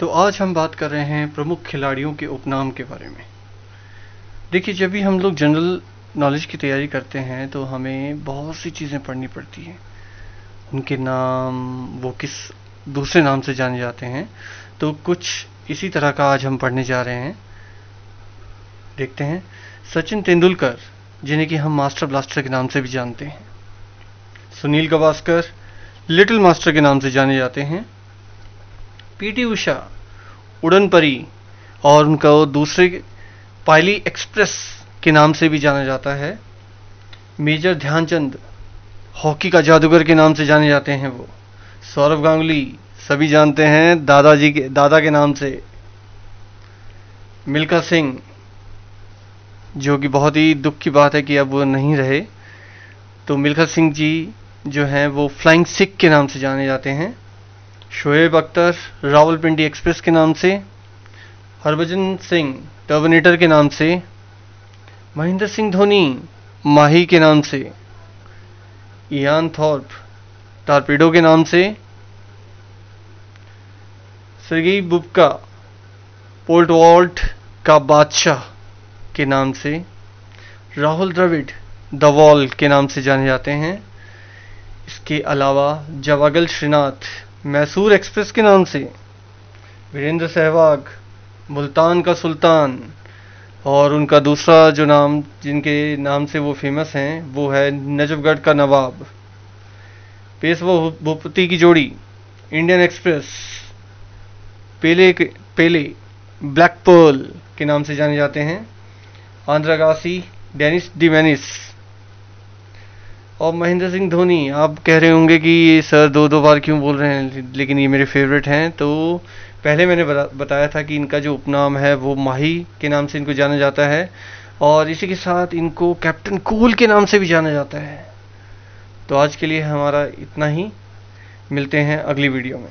तो आज हम बात कर रहे हैं प्रमुख खिलाड़ियों के उपनाम के बारे में। देखिए, जब भी हम लोग जनरल नॉलेज की तैयारी करते हैं तो हमें बहुत सी चीज़ें पढ़नी पड़ती हैं। उनके नाम, वो किस दूसरे नाम से जाने जाते हैं। तो कुछ इसी तरह का आज हम पढ़ने जा रहे हैं। देखते हैं, सचिन तेंदुलकर, जिन्हें कि हम मास्टर ब्लास्टर के नाम से भी जानते हैं। सुनील गवास्कर, लिटिल मास्टर के नाम से जाने जाते हैं। पीटी उषा उड़न परी और उनका वो दूसरे पायली एक्सप्रेस के नाम से भी जाना जाता है। मेजर ध्यानचंद हॉकी का जादूगर के नाम से जाने जाते हैं वो। सौरभ गांगुली सभी जानते हैं दादाजी के दादा के नाम से। मिल्खा सिंह, जो कि बहुत ही दुख की बात है कि अब वो नहीं रहे। तो मिल्खा सिंह जी जो हैं वो फ्लाइंग सिख के नाम से जाने जाते हैं। शोएब अख्तर, रावलपिंडी एक्सप्रेस के नाम से, हरभजन सिंह टर्मिनेटर के नाम से, महेंद्र सिंह धोनी, माही के नाम से, इयान थॉर्प, टारपीडो के नाम से, सरगेई बुबका पोल्ट वॉल्ट का बादशाह के नाम से, राहुल द्रविड़, द वॉल के नाम से जाने जाते हैं। इसके अलावा जवागल श्रीनाथ मैसूर एक्सप्रेस के नाम से। वीरेंद्र सहवाग, मुल्तान का सुल्तान, और उनका दूसरा जो नाम, जिनके नाम से वो फ़ेमस हैं, वो है नजफगढ़ का नवाब। पेशवा भूपति की जोड़ी Indian Express Pele Pele black pearl के नाम से जाने जाते हैं। आंध्रागासी डेनिस डिवेनिस और महेंद्र सिंह धोनी, आप कह रहे होंगे कि ये सर दो दो बार क्यों बोल रहे हैं, लेकिन ये मेरे फेवरेट हैं तो पहले मैंने बताया था कि इनका जो उपनाम है, वो माही के नाम से इनको जाना जाता है, और इसी के साथ इनको कैप्टन कूल के नाम से भी जाना जाता है। तो आज के लिए हमारा इतना ही, मिलते हैं अगली वीडियो में।